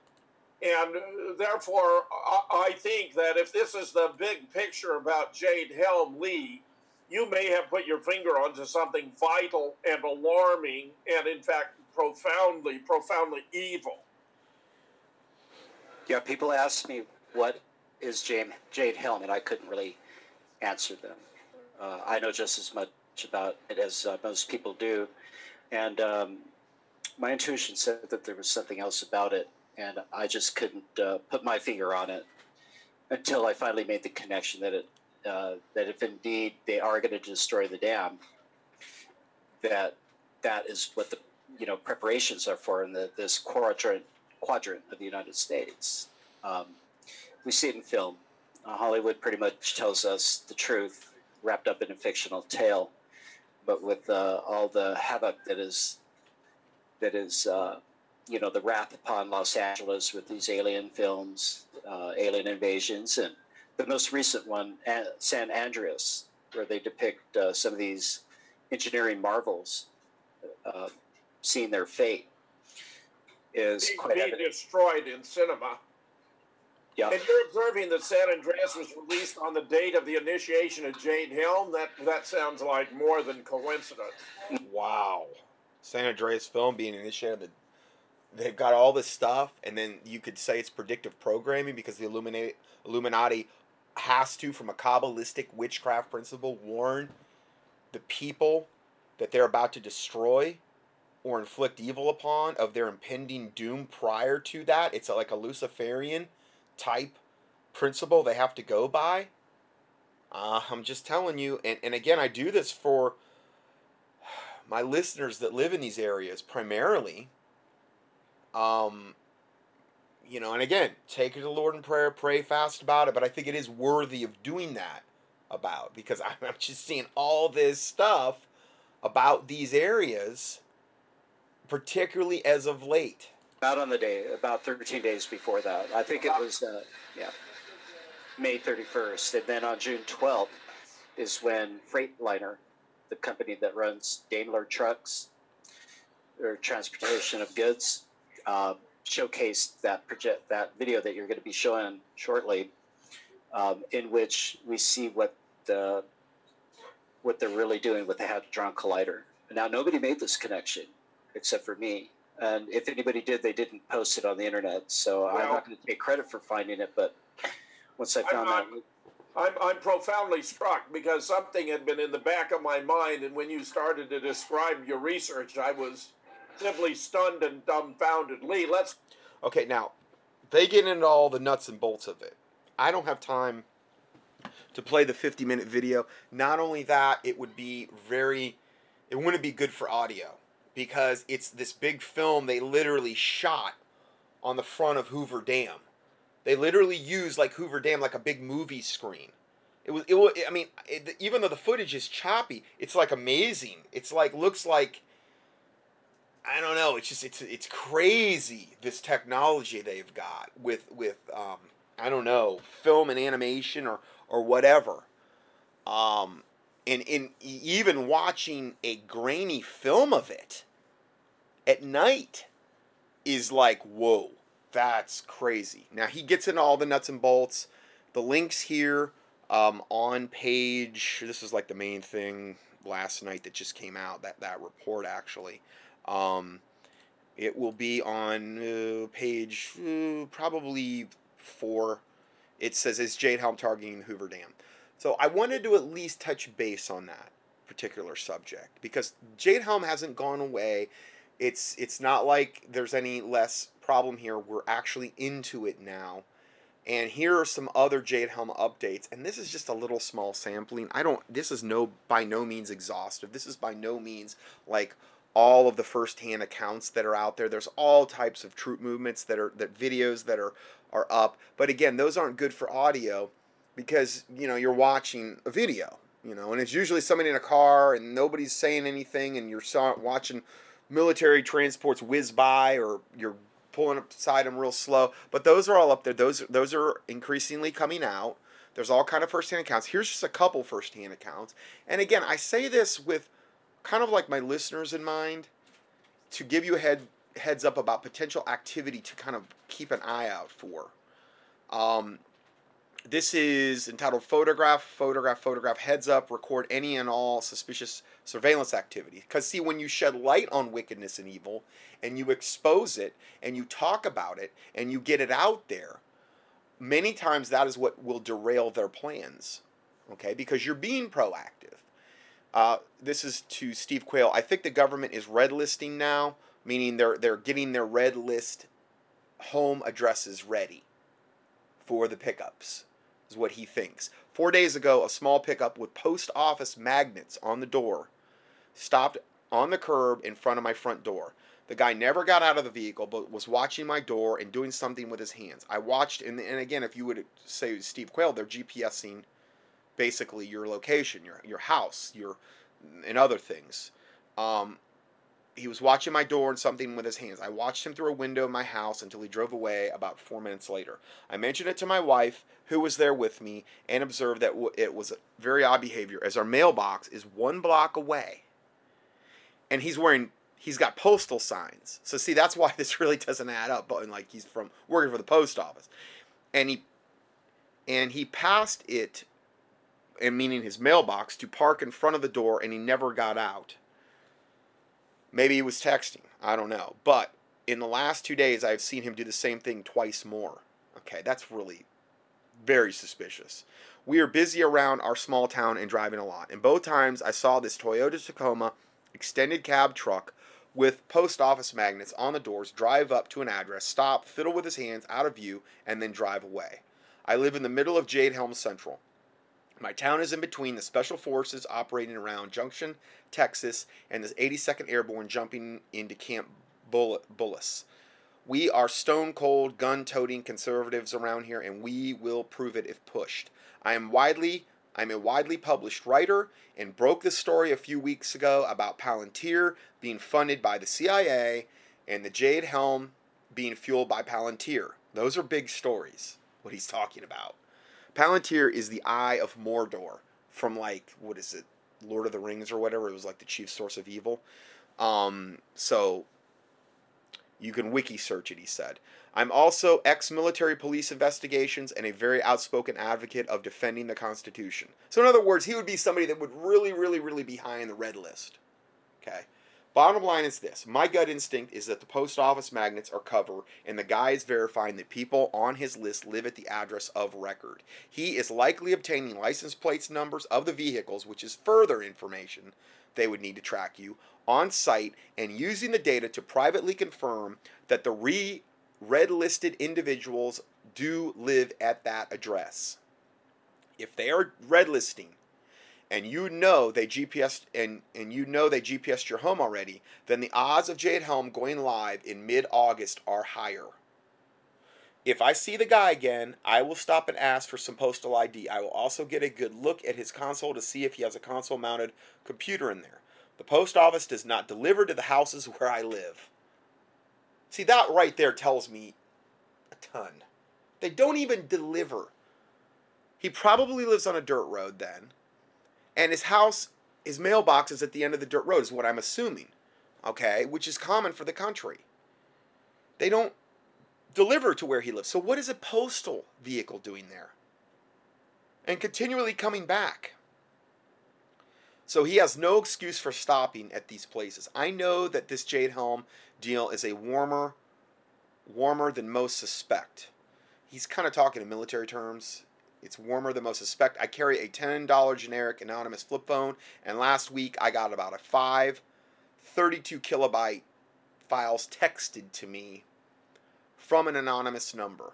And uh, therefore, I think that if this is the big picture about Jade Helm Lee, you may have put your finger onto something vital and alarming and, in fact, profoundly, profoundly evil. Yeah, people ask me what is Jade, Jade Helm, and I couldn't really answer them. Uh, I know just as much about it as uh, most people do. And um, my intuition said that there was something else about it and I just couldn't uh, put my finger on it until I finally made the connection that it uh, that if indeed they are going to destroy the dam, that that is what the you know preparations are for in the, this quadrant quadrant of the United States. Um, we see it in film. Uh, Hollywood pretty much tells us the truth, wrapped up in a fictional tale, but with uh, all the havoc that is that is uh, you know, the wrath upon Los Angeles with these alien films, uh, alien invasions, and the most recent one, San Andreas, where they depict uh, some of these engineering marvels uh, seeing their fate, is being, quite being destroyed in cinema. Yeah. And you're observing that San Andreas was released on the date of the initiation of Jade Helm. That that sounds like more than coincidence. Wow. San Andreas film being initiated they've got all this stuff, and then you could say it's predictive programming because the Illuminati, Illuminati has to, from a Kabbalistic witchcraft principle, warn the people that they're about to destroy or inflict evil upon of their impending doom prior to that. It's like a Luciferian type principle they have to go by. Uh, I'm just telling you, and, and again, I do this for my listeners that live in these areas primarily um, you know, and again, take it to the Lord in prayer, pray fast about it, but I think it is worthy of doing that about because I'm just seeing all this stuff about these areas, particularly as of late. About on the day, about 13 days before that. I think it was, uh, yeah, May 31st. And then on June 12th is when Freightliner, the company that runs Daimler trucks, or transportation of goods, uh, showcased that project that video that you're going to be showing shortly, um, in which we see what the what they're really doing with the hadron collider. Now, nobody made this connection except for me And if anybody did, they didn't post it on the internet. So I'm not going to take credit for finding it. But once I I'm found not- that, I'm, I'm profoundly struck because something had been in the back of my mind, and when you started to describe your research, I was simply stunned and dumbfounded. Lee, let's Okay, now they get into all the nuts and bolts of it. I don't have time to play the 50 minute video. Not only that, it would be very, it wouldn't be good for audio because it's this big film they literally shot on the front of Hoover Dam. They literally used like Hoover Dam like a big movie screen. It was, it was I mean, it, even though the footage is choppy, it's like amazing. It's like, looks like, I don't know. It's just it's it's crazy this technology they've got with with um, I don't know film and animation or or whatever. Um, and in even watching a grainy film of it at night is like whoa, that's crazy. Now he gets into all the nuts and bolts. The links here um, on page. This is like the main thing last night that just came out. That that report actually. Um, it will be on uh, page uh, probably four. It says, Is Jade Helm targeting the Hoover Dam? So I wanted to at least touch base on that particular subject because Jade Helm hasn't gone away. It's it's not like there's any less problem here. We're actually into it now. And here are some other Jade Helm updates. And this is just a little small sampling. I don't this is no by no means exhaustive. This is by no means like all of the first-hand accounts that are out there. There's all types of troop movements that are that videos that are are up. But again, those aren't good for audio because you know you're watching a video, you know, and it's usually somebody in a car and nobody's saying anything, and you're watching military transports whiz by, or you're pulling up beside them real slow. But those are all up there. Those those are increasingly coming out. There's all kind of first-hand accounts. Here's just a couple first-hand accounts. And again, I say this with kind of like my listeners in mind to give you a head heads up about potential activity to kind of keep an eye out for. Um, this is entitled Photograph, Photograph, Photograph, Heads Up, Record Any and All Suspicious Surveillance Activity. Because, see, when you shed light on wickedness and evil, and you expose it, and you talk about it, and you get it out there, many times that is what will derail their plans. Okay? Because you're being proactive. Uh, this is to Steve Quayle. I think the government is red listing now, meaning they're they're getting their red list home addresses ready for the pickups. Is what he thinks. Four days ago, a small pickup with post office magnets on the door stopped on the curb in front of my front door. The guy never got out of the vehicle, but was watching my door and doing something with his hands. I watched, and, and again, if you would say Steve Quayle, they're GPSing basically your location, your your house, your and other things. Um, he was watching my door and something with his hands. I watched him through a window of my house until he drove away about four minutes later. I mentioned it to my wife, who was there with me, and observed that it was very odd behavior, as our mailbox is one block away. And he's wearing, he's got postal signs. So, see, that's why this really doesn't add up. But like he's from working for the post office. And he, and he passed it and meaning his mailbox, to park in front of the door, and he never got out. Maybe he was texting. I don't know. But in the last two days, I've seen him do the same thing twice more. Okay, that's really very suspicious. We are busy around our small town and driving a lot. And both times I saw this Toyota Tacoma extended cab truck with post office magnets on the doors drive up to an address, stop, fiddle with his hands out of view, and then drive away. I live in the middle of Jade Helm Central. My town is in between the special forces operating around Junction, Texas, and the 82nd Airborne jumping into Camp Bullis. We are stone cold, gun toting conservatives around here, and we will prove it if pushed. I am widely I'm a widely published writer and broke the story a few weeks ago about Palantir being funded by the CIA and the Jade Helm being fueled by Palantir. Those are big stories, what he's talking about. Palantir is the Eye of Mordor from like what is it, Lord of the Rings or whatever. It was like the chief source of evil. Um, so you can wiki search it. He said. I'm also ex-military police investigations and a very outspoken advocate of defending the Constitution. So in other words, he would be somebody that would really, really, really be high in the red list. Okay, Bottom line is this my gut instinct is that the post office magnets are cover, and the guy is verifying that people on his list live at the address of record. He is likely obtaining license plates numbers of the vehicles, which is further information they would need to track you, on site and using the data to privately confirm that the re red listed individuals do live at that address. If they are red listing, and you know they GPS and and you know they GPS your home already, then the odds of Jade Helm going live in mid-August are higher. If I see the guy again, I will stop and ask for some postal ID. I will also get a good look at his console to see if he has a console mounted computer in there. The post office does not deliver to the houses where I live. See, that right there tells me a ton. They don't even deliver. He probably lives on a dirt road then and his house, his mailbox is at the end of the dirt road, is what I'm assuming. Okay, which is common for the country. They don't deliver to where he lives. So, what is a postal vehicle doing there? And continually coming back. So, he has no excuse for stopping at these places. I know that this Jade Helm deal is a warmer, warmer than most suspect. He's kind of talking in military terms. It's warmer than most suspect. I carry a $10 generic anonymous flip phone, and last week I got about a five 32 kilobyte files texted to me from an anonymous number.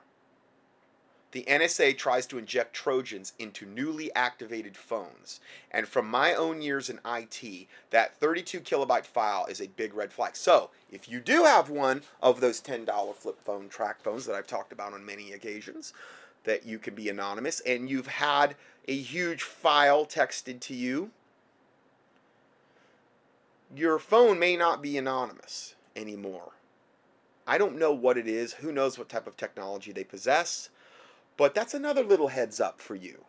The NSA tries to inject Trojans into newly activated phones. And from my own years in IT, that 32 kilobyte file is a big red flag. So, if you do have one of those $10 flip phone track phones that I've talked about on many occasions, that you can be anonymous and you've had a huge file texted to you, your phone may not be anonymous anymore. I don't know what it is, who knows what type of technology they possess, but that's another little heads up for you.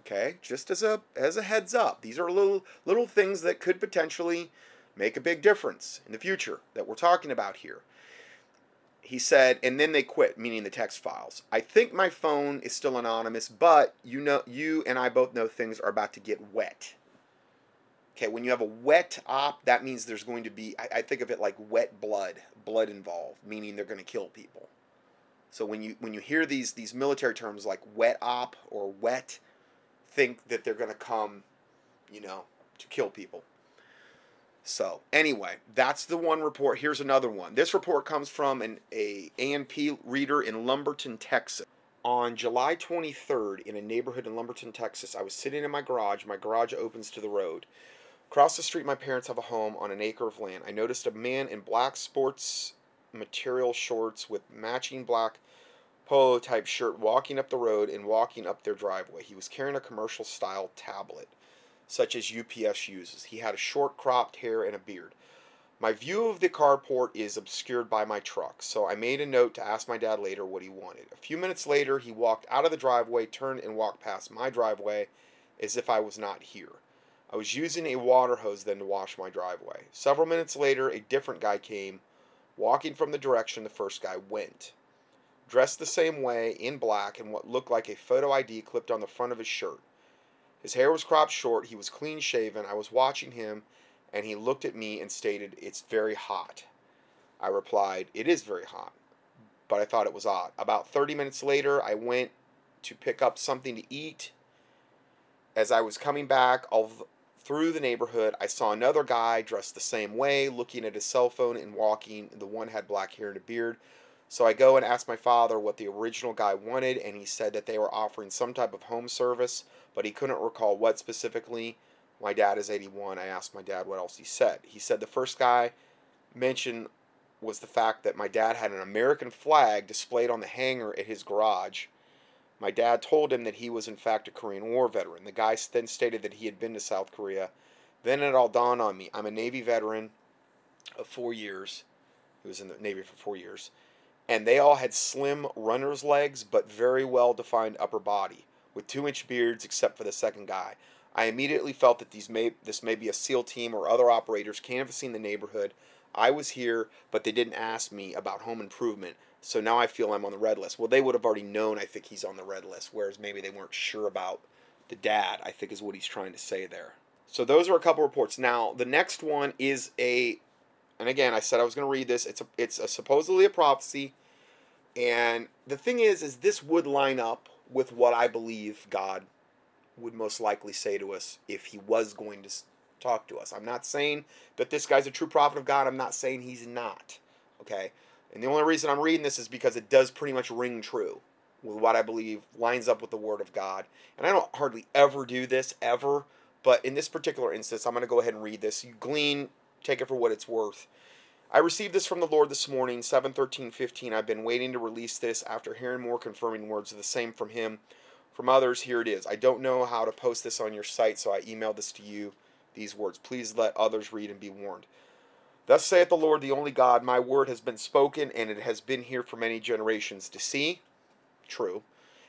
Okay? Just as a as a heads up. These are little little things that could potentially make a big difference in the future that we're talking about here he said, and then they quit, meaning the text files. I think my phone is still anonymous, but you know, you and I both know things are about to get wet. Okay, when you have a wet op, that means there's going to be, I, I think of it like wet blood, blood involved, meaning they're going to kill people. So when you when you hear these these military terms like wet op or wet, think that they're going to come, you know, to kill people. So anyway, that's the one report. Here's another one. This report comes from an a ANP reader in Lumberton, Texas. On July 23rd, in a neighborhood in Lumberton, Texas, I was sitting in my garage. My garage opens to the road. Across the street, my parents have a home on an acre of land. I noticed a man in black sports material shorts with matching black polo type shirt walking up the road and walking up their driveway. He was carrying a commercial style tablet such as UPS uses. He had a short cropped hair and a beard. My view of the carport is obscured by my truck, so I made a note to ask my dad later what he wanted. A few minutes later, he walked out of the driveway, turned, and walked past my driveway as if I was not here. I was using a water hose then to wash my driveway. Several minutes later, a different guy came, walking from the direction the first guy went. Dressed the same way, in black, and what looked like a photo ID clipped on the front of his shirt. His hair was cropped short, he was clean shaven. I was watching him, and he looked at me and stated, It's very hot. I replied, It is very hot, but I thought it was odd. About 30 minutes later, I went to pick up something to eat. As I was coming back all through the neighborhood, I saw another guy dressed the same way, looking at his cell phone and walking. The one had black hair and a beard. So I go and ask my father what the original guy wanted, and he said that they were offering some type of home service, but he couldn't recall what specifically. My dad is 81. I asked my dad what else he said. He said the first guy mentioned was the fact that my dad had an American flag displayed on the hanger at his garage. My dad told him that he was in fact a Korean War veteran. The guy then stated that he had been to South Korea. Then it all dawned on me. I'm a Navy veteran of four years. He was in the Navy for four years and they all had slim runner's legs but very well defined upper body with two inch beards except for the second guy. I immediately felt that these may this may be a SEAL team or other operators canvassing the neighborhood. I was here, but they didn't ask me about home improvement, so now I feel I'm on the red list. Well, they would have already known I think he's on the red list, whereas maybe they weren't sure about the dad, I think is what he's trying to say there. So those are a couple reports. Now, the next one is a and again, I said I was going to read this. It's a, it's a supposedly a prophecy, and the thing is, is this would line up with what I believe God would most likely say to us if He was going to talk to us. I'm not saying that this guy's a true prophet of God. I'm not saying he's not. Okay, and the only reason I'm reading this is because it does pretty much ring true with what I believe lines up with the Word of God. And I don't hardly ever do this ever, but in this particular instance, I'm going to go ahead and read this. You glean, take it for what it's worth. I received this from the Lord this morning, 7:13:15. I've been waiting to release this after hearing more confirming words of the same from him. From others, here it is. I don't know how to post this on your site, so I emailed this to you. These words. Please let others read and be warned. Thus saith the Lord, the only God, my word has been spoken, and it has been here for many generations to see. True.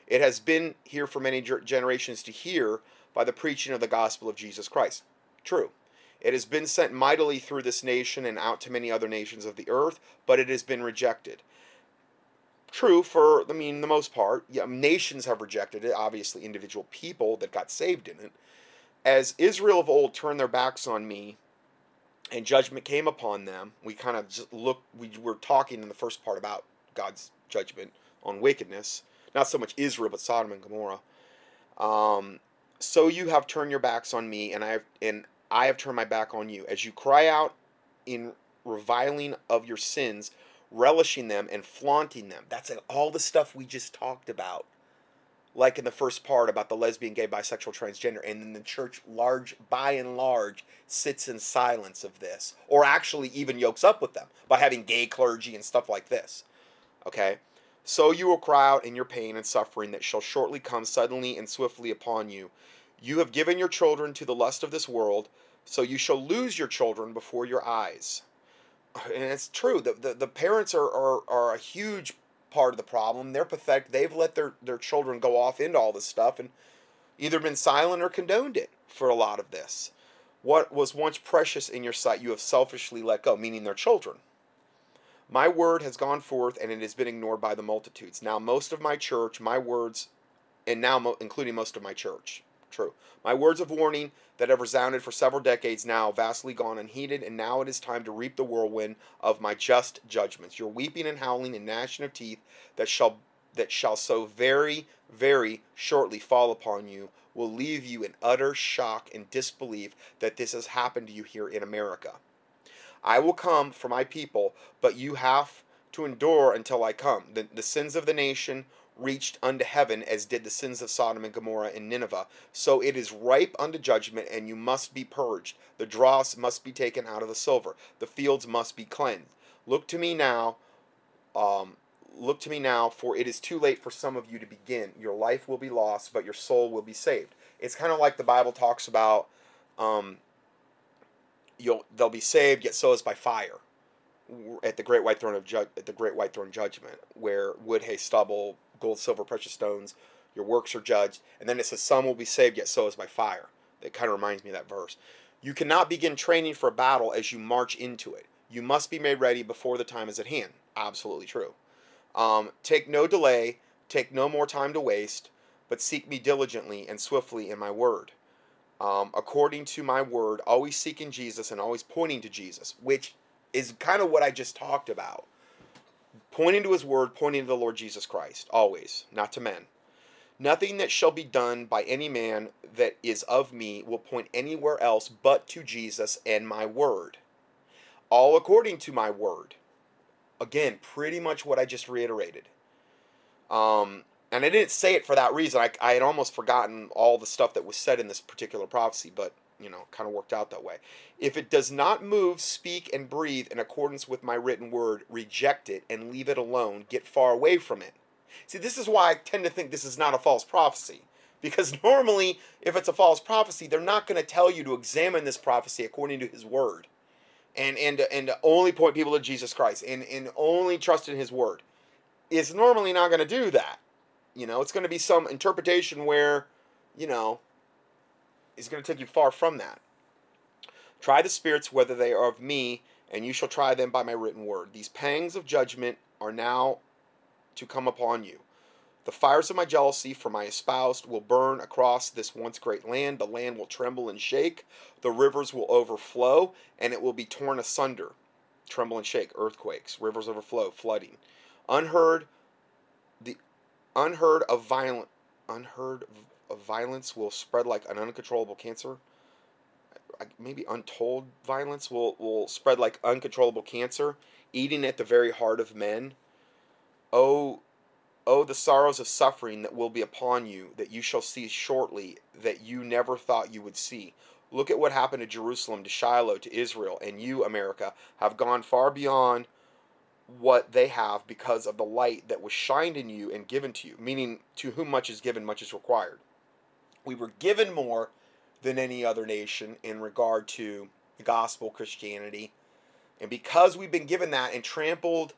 It has been here for many generations to hear by the preaching of the gospel of Jesus Christ. True. It has been sent mightily through this nation and out to many other nations of the earth, but it has been rejected. True for, I mean, the most part. Yeah, nations have rejected it, obviously, individual people that got saved in it. As Israel of old turned their backs on me and judgment came upon them, we kind of just look, we were talking in the first part about God's judgment on wickedness. Not so much Israel, but Sodom and Gomorrah. Um, so you have turned your backs on me, and I have, and I have turned my back on you. As you cry out in reviling of your sins, relishing them and flaunting them. That's all the stuff we just talked about. Like in the first part about the lesbian, gay, bisexual, transgender, and then the church, large by and large, sits in silence of this, or actually even yokes up with them by having gay clergy and stuff like this. Okay, so you will cry out in your pain and suffering that shall shortly come suddenly and swiftly upon you. You have given your children to the lust of this world, so you shall lose your children before your eyes. Uh, and it's true. The, the, the parents are, are, are a huge part of the problem. They're pathetic. They've let their, their children go off into all this stuff and either been silent or condoned it for a lot of this. What was once precious in your sight, you have selfishly let go, meaning their children. My word has gone forth and it has been ignored by the multitudes. Now, most of my church, my words, and now including most of my church, true. My words of warning that have resounded for several decades now, vastly gone unheeded, and now it is time to reap the whirlwind of my just judgments. Your weeping and howling and gnashing of teeth that shall that shall so very, very shortly fall upon you will leave you in utter shock and disbelief that this has happened to you here in America. I will come for my people, but you have to endure until I come. The, the sins of the nation reached unto heaven, as did the sins of Sodom and Gomorrah and Nineveh. So it is ripe unto judgment, and you must be purged. The dross must be taken out of the silver. The fields must be cleansed. Look to me now. Um, look to me now, for it is too late for some of you to begin. Your life will be lost, but your soul will be saved. It's kind of like the Bible talks about. Um, you'll they'll be saved, yet so is by fire at the great white throne of ju- at the great white throne judgment, where wood, hay, stubble, gold, silver, precious stones, your works are judged, and then it says some will be saved, yet so is by fire. That kind of reminds me of that verse. You cannot begin training for a battle as you march into it. You must be made ready before the time is at hand. Absolutely true. Um, take no delay, take no more time to waste, but seek me diligently and swiftly in my word um, according to my word, always seeking Jesus and always pointing to Jesus, which is kind of what I just talked about. Pointing to his word, pointing to the Lord Jesus Christ, always, not to men. Nothing that shall be done by any man that is of me will point anywhere else but to Jesus and my word. All according to my word. Again, pretty much what I just reiterated. Um, and I didn't say it for that reason. I, I had almost forgotten all the stuff that was said in this particular prophecy, but you know, kind of worked out that way. If it does not move, speak, and breathe in accordance with my written word, reject it and leave it alone. Get far away from it. See, this is why I tend to think this is not a false prophecy. Because normally, if it's a false prophecy, they're not going to tell you to examine this prophecy according to his word. And, and, and to only point people to Jesus Christ and, and only trust in his word. It's normally not going to do that. You know, it's going to be some interpretation where, you know, is going to take you far from that. Try the spirits whether they are of me, and you shall try them by my written word. These pangs of judgment are now to come upon you. The fires of my jealousy for my espoused will burn across this once great land. The land will tremble and shake. The rivers will overflow, and it will be torn asunder. tremble and shake, earthquakes, rivers overflow, flooding. Unheard, the unheard of violent, unheard of violence will spread like an uncontrollable cancer. Maybe untold violence will, will spread like uncontrollable cancer, eating at the very heart of men. Oh, oh, the sorrows of suffering that will be upon you, that you shall see shortly, that you never thought you would see. Look at what happened to Jerusalem, to Shiloh, to Israel, and you, America, have gone far beyond what they have because of the light that was shined in you and given to you, meaning to whom much is given, much is required. We were given more than any other nation in regard to the gospel, Christianity. And because we've been given that and trampled,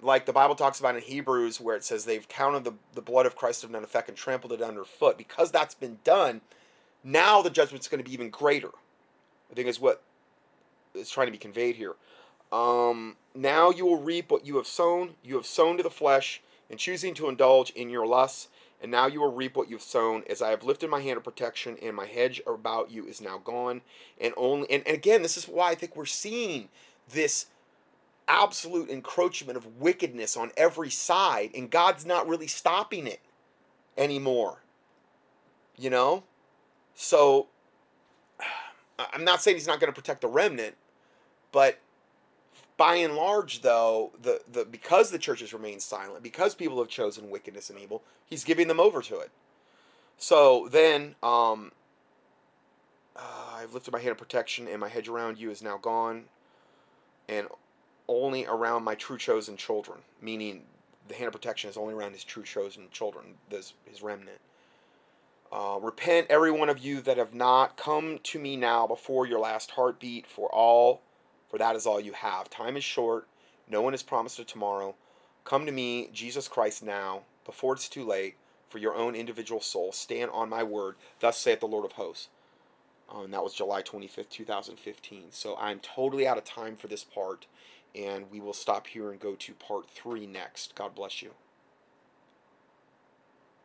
like the Bible talks about in Hebrews, where it says they've counted the, the blood of Christ of none effect and trampled it underfoot, because that's been done, now the judgment's going to be even greater. I think is what is trying to be conveyed here. Um, now you will reap what you have sown. You have sown to the flesh, and choosing to indulge in your lusts. And now you will reap what you've sown, as I have lifted my hand of protection, and my hedge about you is now gone. And only and, and again, this is why I think we're seeing this absolute encroachment of wickedness on every side, and God's not really stopping it anymore. You know? So I'm not saying he's not going to protect the remnant, but by and large, though, the, the because the churches remain silent, because people have chosen wickedness and evil, he's giving them over to it. So then, um, uh, I've lifted my hand of protection, and my hedge around you is now gone, and only around my true chosen children, meaning the hand of protection is only around his true chosen children, this, his remnant. Uh, repent, every one of you that have not come to me now before your last heartbeat, for all for that is all you have. Time is short. No one is promised a tomorrow. Come to me, Jesus Christ, now, before it's too late, for your own individual soul. Stand on my word. Thus saith the Lord of hosts. Um, that was July 25th, 2015. So I'm totally out of time for this part, and we will stop here and go to part three next. God bless you.